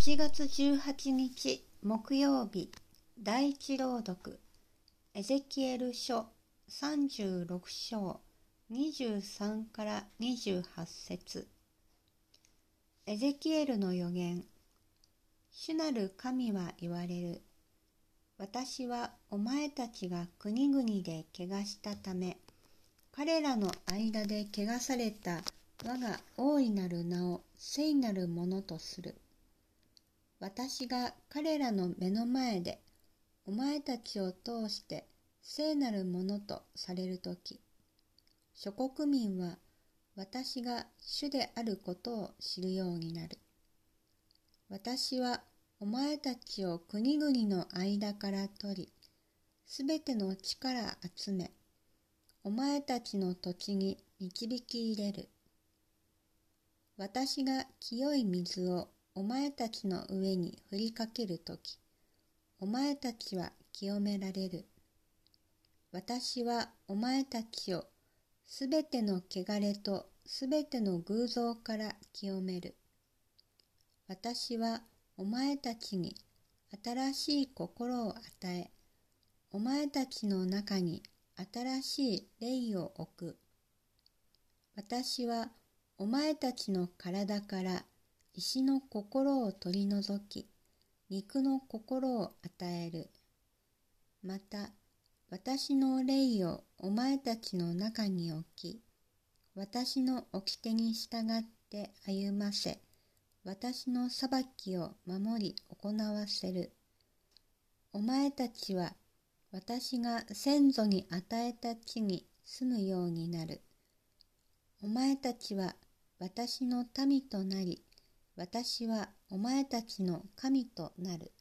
8月18日木曜日第一朗読エゼキエル書36章23から28節エゼキエルの予言主なる神は言われる私はお前たちが国々で怪我したため彼らの間で汚された我が大いなる名を聖なるものとする。私が彼らの目の前でお前たちを通して聖なるものとされるとき、諸国民は私が主であることを知るようになる。私はお前たちを国々の間から取り、すべての力集め、お前たちの土地に導き入れる。私が清い水をお前たちの上に振りかけるとき、お前たちは清められる。私はお前たちをすべての汚れとすべての偶像から清める。私はお前たちに新しい心を与え、お前たちの中に新しい霊を置く。私はお前たちの体から石の心を取り除き、肉の心を与える。また、私の霊をお前たちの中に置き、私の掟に従って歩ませ、私の裁きを守り行わせる。お前たちは私が先祖に与えた地に住むようになる。お前たちは私の民となり、私はお前たちの神となる。